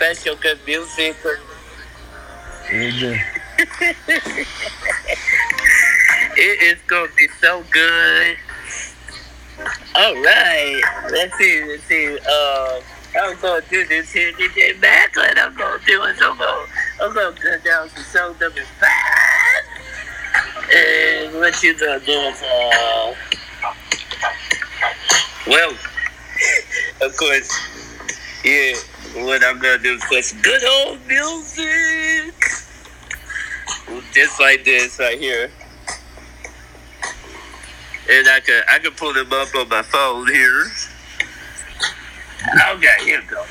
special good music. Amen. It is gonna be so good. All right, let's see. Let's see. Uh, I'm gonna do this here, DJ Macklin. I'm gonna do it. I'm gonna, I'm gonna cut down to song number five. And what you gonna do is, uh, well, of course, yeah. What I'm gonna do is good old music, just like this right here. And I can I can pull them up on my phone here. Okay, here we go.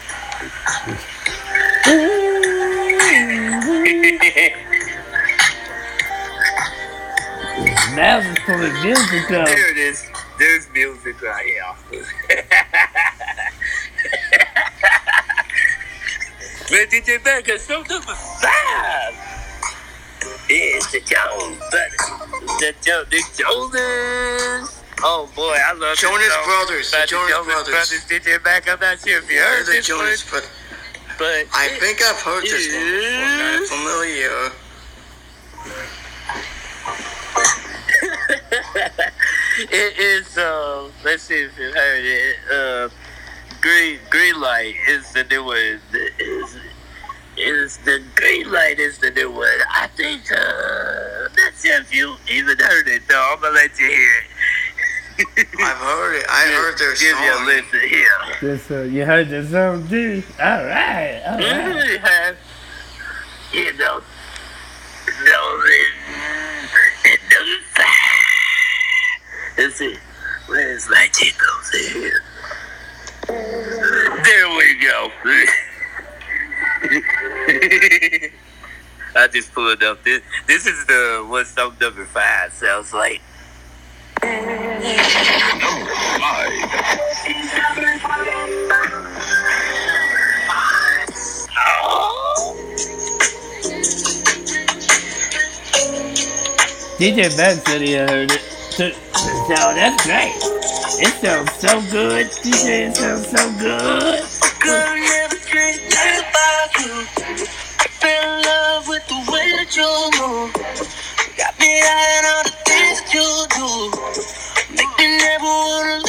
Now it's pulling music up. there it is. There's music right here. Man, DJ Baker, so number five is the Jones Brothers. The jo- the Jonas. Oh boy, I love Jonas Brothers, the by Jonas Brothers. DJ Back, I'm not sure if you heard the this Jonas, one, but but I think I've heard this one before. Yes. familiar. it is uh let's see if you heard it uh green green light is the new one is is the green light is the new one i think uh not sure if you even heard it though i'm gonna let you hear it I've heard it. I heard their give you a song. listen here This, uh, you heard the song too? Alright, alright. you have you know no and number five let's see where's my jingles here There we go. I just pulled up. This this is the what song number five sounds like. DJ Ben said he heard it too. So that's great. It sounds so good. DJ, it sounds so good. Girl, never dreamed about you. Fell in love with the way that you move. Got me eyeing all the things that you do. Make me never wanna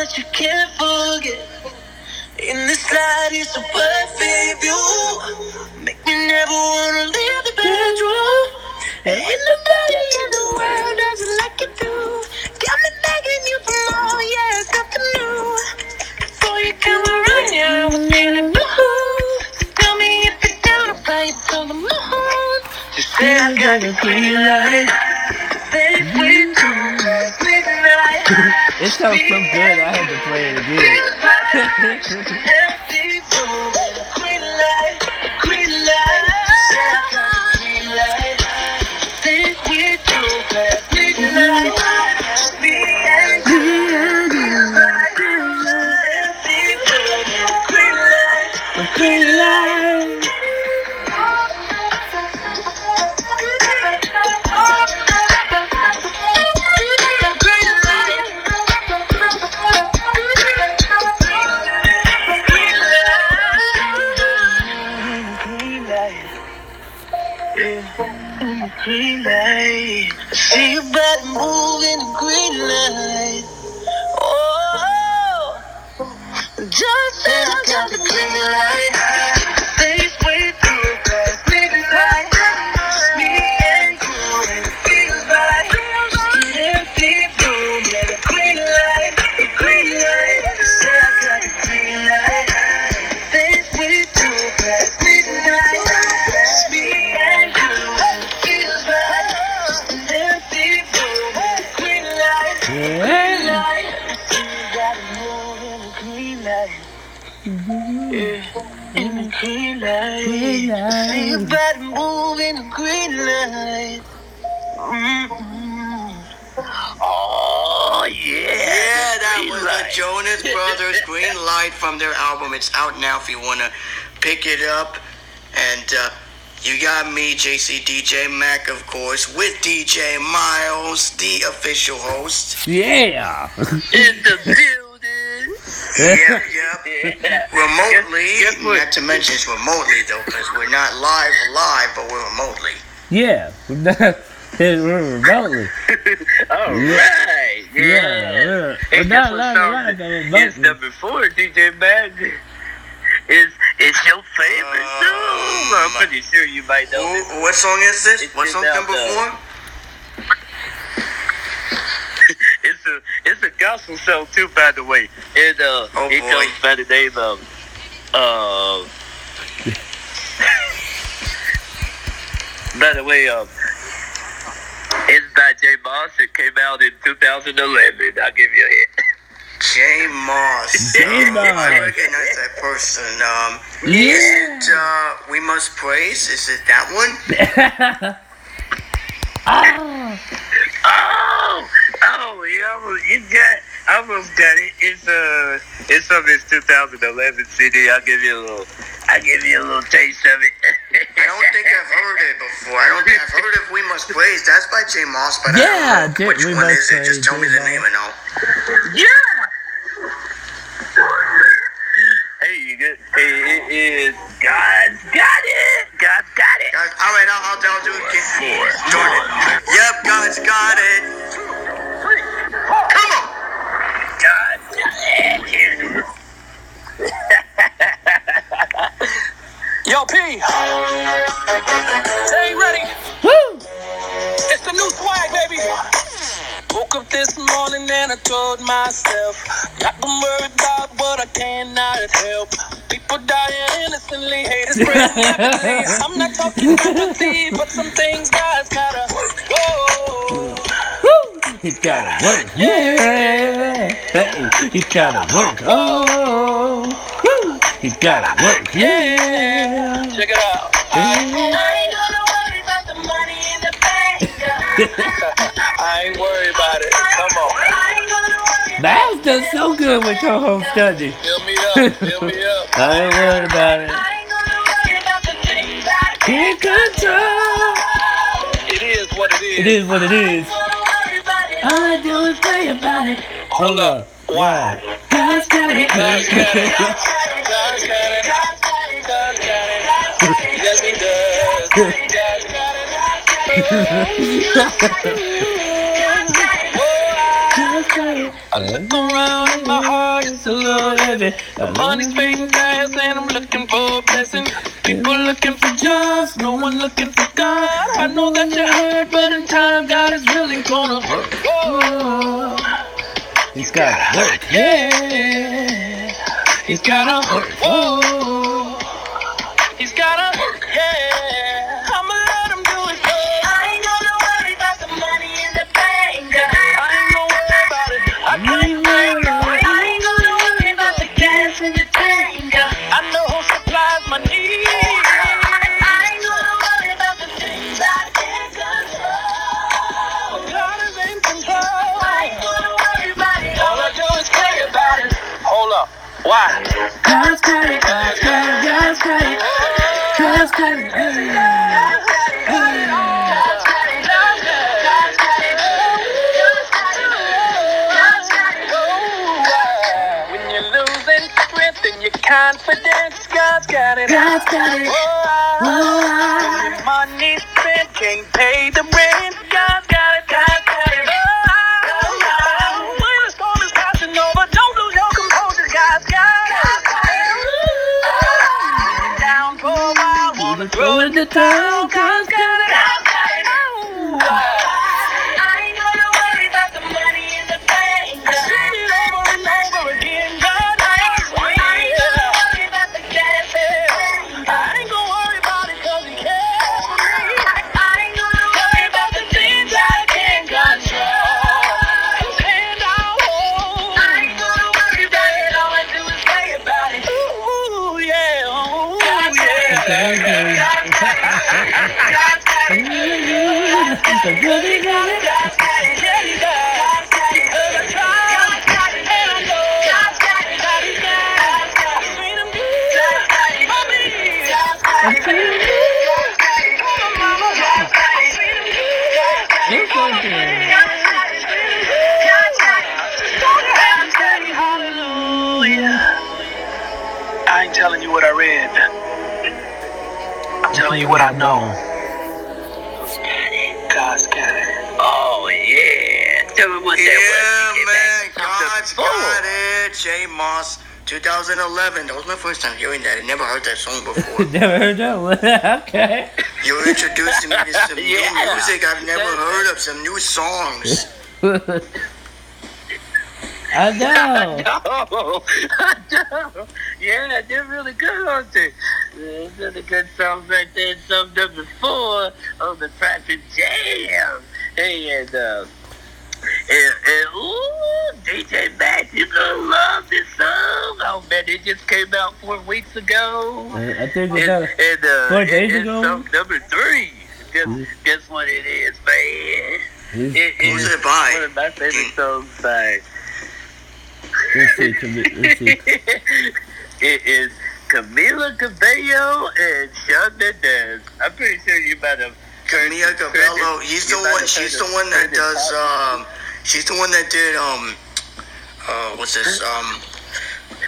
that you can't forget. In this light, it's a perfect view. Make me never wanna leave the bedroom. Ain't nobody in the world does it like you do. Got me begging you for more, yeah, got to know. Before you come around, yeah, I'm feeling blue. Tell me if you're down, I'll fly you to the moon. Just say I got the green light. It sounds so good, I had to play it again. Green light, See your body moving the green light. Oh, just said I got the green light. Green light. Green light. You gotta move in the green light. Mm-mm. Oh yeah. Yeah, that Green was light. the Jonas Brothers Green Light from their album. It's out now if you want to pick it up. And uh, you got me, JC DJ Mack, of course, with DJ Myles, the official host. Yeah. In the building. Yep, yep. Yeah. Remotely, Guess- guess not to mention it's remotely though, because we're not live, live, but we're remotely. yeah. We're remotely. All Yeah. right. Yeah. Yeah. We're, we're not live, song live, but It's remotely. number four, DJ Mag. It's, it's your favorite Um, song. I'm pretty sure you might know this. What song is this? It's What song number four? It's a it's a gospel song too, by the way. And uh, Oh, it boy. goes by the name of uh. by the way, um, it's by J Moss. It came out in 2011. I'll give you a hit. J Moss. J. Oh, I recognize that person. Um, Yeah. is it uh, We Must Praise? Is it that one? oh. Oh, oh, yeah, well, you got, I almost got it. It's uh, it's from his 2011 CD. I'll give you a little, I'll give you a little taste of it. I don't think I've heard it before. I don't think I've heard of We Must Blaze. That's by J Moss, but Yeah, I don't J- know which We one is it. Just tell me the Moss. name and I'll. yeah. Hey, you good? Hey, it is God's got it. God's got it. God, all right, I'll, I'll, I'll do it again. Darn it. Yep, God's got it. Come on. God's got it. Yo, P. Stay ready. Woo. It's the new swag, baby. Woke up this morning and I told myself, not gonna worry about what I cannot help. People dying innocently, haters spreading. I'm not talking empathy, but some things guys gotta go. Woo. It's gotta work. Yeah. Hey, it's gotta work. Oh. Woo. It's gotta work. Yeah. Check it out. I ain't worried about it. Come on. That does so good with your home study. Fill me up. Fill me up. I ain't worried about it. In control. It is what it It is. is what it is. All I do is pray about it. Hold up. Why? God's got it. God's got it. I look around and my heart is a little heavy. The money's fading fast and I'm looking for a blessing. People looking for jobs, no one looking for God. I know that you heard, but in time God is really gonna work. Oh, He's gotta work. yeah. He's gotta work. Oh, God's towel, cause got it. The. I ain't telling you what I read. I'm telling you what I know. Tell me what Yeah, man, That's God's got it. J Moss, 2011. That was my first time hearing that. I never heard that song before. Never heard that one. okay. You introduced me to some new Yeah. music I've never heard of, some new songs. I know. No, I know. Yeah, they're really good, aren't they? There's really good songs right there. Song number four on the Traffic Jam. Hey, and, uh, and, and ooh, DJ Max, you're gonna love this song. Oh, man, it just came out four weeks ago. I I think And, it's that. and, uh, Four days it's ago? song number three. Guess, Mhm. guess what it is, man? It Who's it by? one of my favorite songs by Let's see. commi- Let's see. it is Camila Cabello and Shawn Mendes. I'm pretty sure you might have. Heard- Camila Cabello. He's the might one. She's heard the it- one that heard does. Um, she's the one that did. Um, uh, what's this? Um,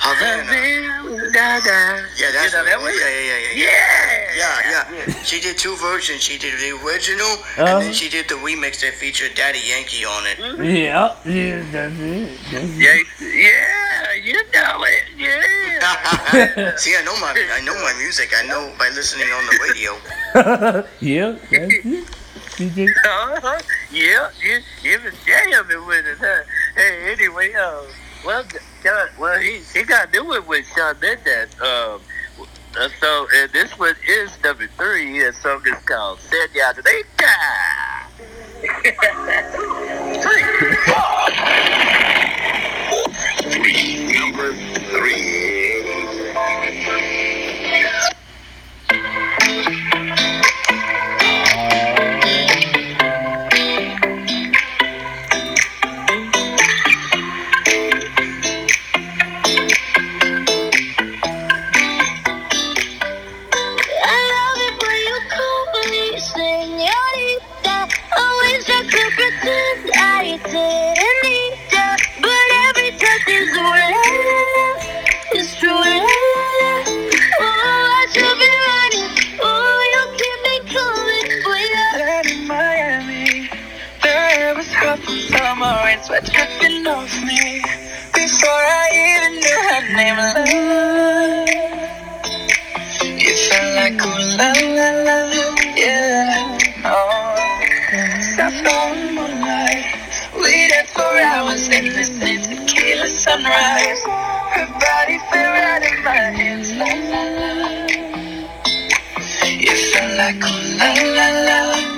Havana. Da, da. Yeah, that's that right. one. Yeah, yeah, yeah, yeah. Yeah. Yeah, yeah. She did two versions. She did the original, Uh-huh. and then she did the remix that featured Daddy Yankee on it. Yeah, yeah, that's it. That's it. Yeah, yeah, you know it. Yeah. See, I know my, I know my music. I know by listening on the radio. yeah, that's it. DJ. Uh-huh. Yeah, you you was jamming with it, huh? Hey, anyway, uh, well, John, well, he he got a new one with Shawn Mendes. Um, uh, so and this one is number three. The song is called "Señorita." Number three. Like ooh la la la,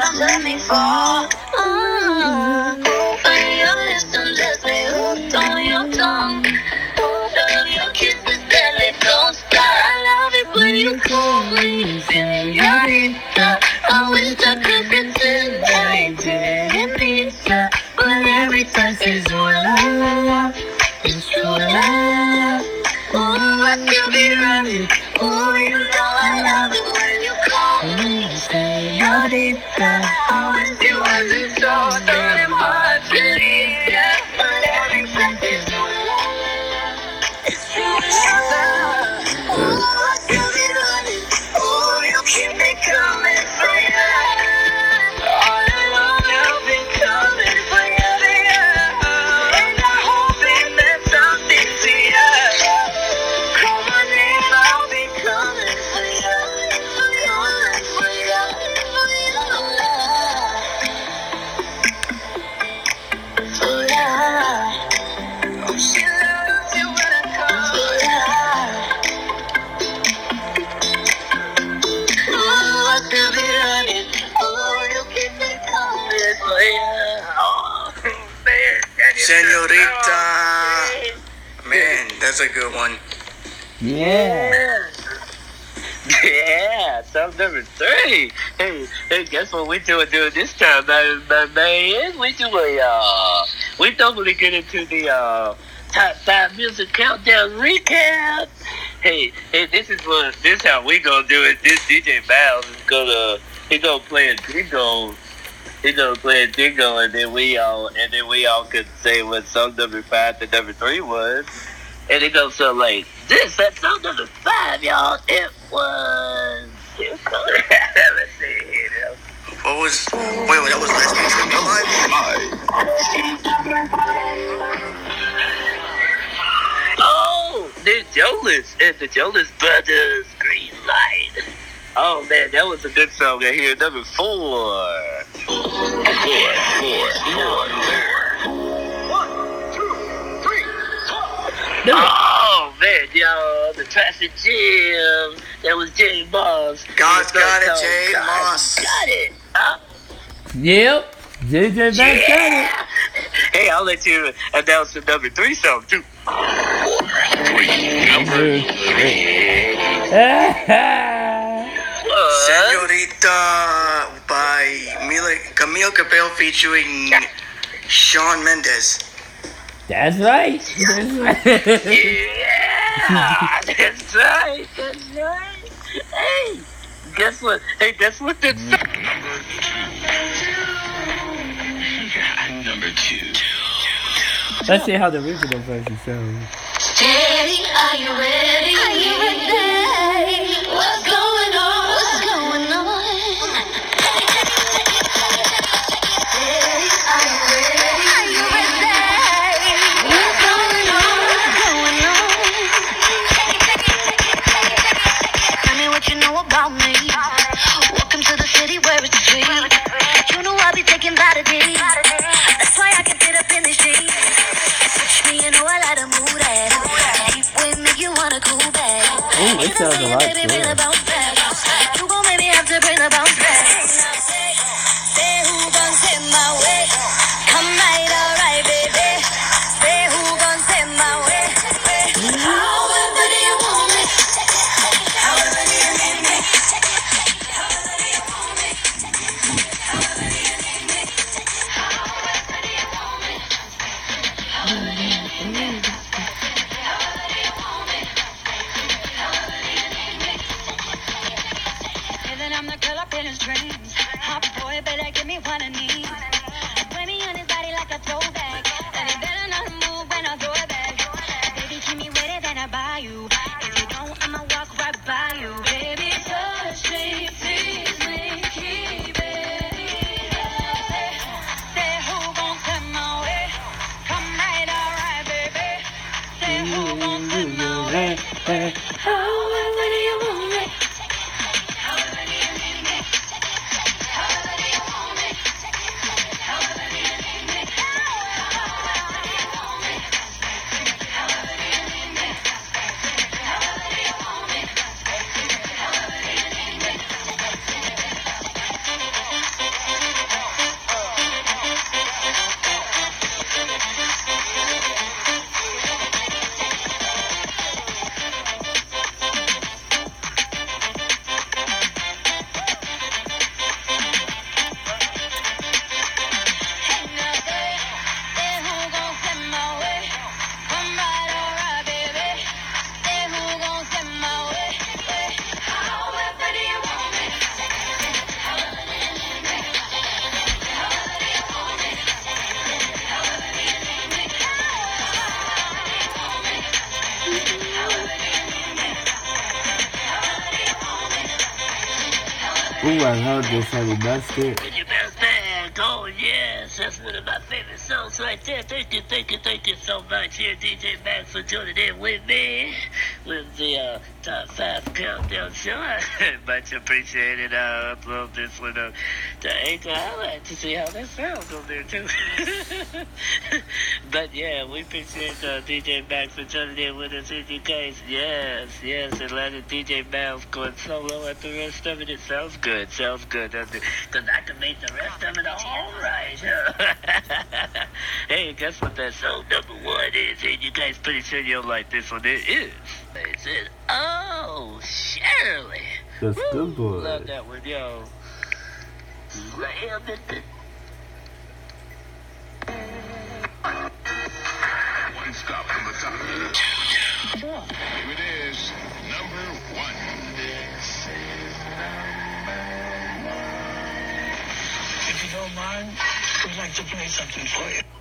time coming, don't Hey, guess what we doing doing this time, my man? We do a uh, we normally get into the uh top five music countdown recap. Hey, hey, this is what this how we gonna do it. This DJ Myles is gonna he gonna play a jingle. He gonna play a jingle, and then we all and then we all could say what song number five to number three was. And it goes so like this. That song number five, y'all. It was. Let's see. What was? Wait, wait, that was last week's Green Light. Oh, the Jonas and the Jonas Brothers Green Light. Oh man, that was a good song right here. Number four. Four, four, four, Oh man, yo, the traffic jam. That was J Moss. God's got it, J Moss. Got it. Huh? Yep. JJ Max got it. Hey, I'll let you announce the number three song too. What? Uh-huh. Senorita by Mila, Camille Cabello featuring Shawn Mendes. That's right. That's right. Yeah, that's right. That's right. Hey, guess what? Hey, guess what? That's mm. Number two. Let's see how the original version sounds. Daddy, are you ready? Are you ready? Sounds a lot cooler. Ooh, I heard this heavy busted. When you bounce back, oh yes, that's one of my favorite songs right there. Thank you, thank you, thank you so much here, DJ Max, for joining in with me with the uh, top five countdown show. I much appreciated. I'll upload this one up to Anchor. I like to see how that sounds on there too. but yeah, we appreciate uh, DJ Max for joining in with us in you guys. Yes, yes, and letting DJ Mouse going solo at the rest of it. It sounds good, sounds good. Because I can make the rest of it all right. hey, guess what that song number one is? And you guys pretty sure you'll like this one. It is. It's It Oh, Shirley. That's Woo, good boy. Love that one, yo. Slam it. Stop from the top. Here it is, number one. If you don't mind, we'd like to play something for you.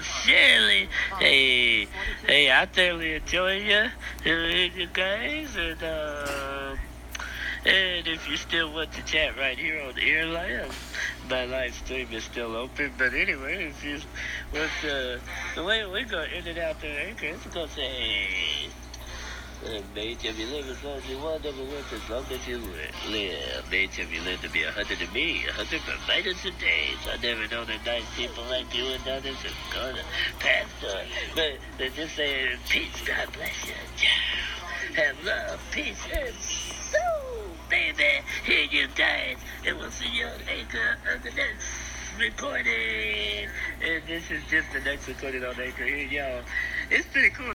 Is. Hey, hey, I thoroughly enjoy you, you guys, and uh, and if you still want to chat right here on Airline, my live stream is still open. But anyway, if you want to, the way we're gonna end it out there, Anchor, it's gonna say. Uh, May if you live as long as long as you li- live. You live to be a hundred to me, a hundred for minus of days. I never known that nice people like you and others is gonna pass on. But they just say, peace, God bless you. Have love, peace, and soul, baby. Here you guys. And we'll see you Anchor on the next recording. And this is just the next recording on Anchor. Here, y'all. It's pretty cool.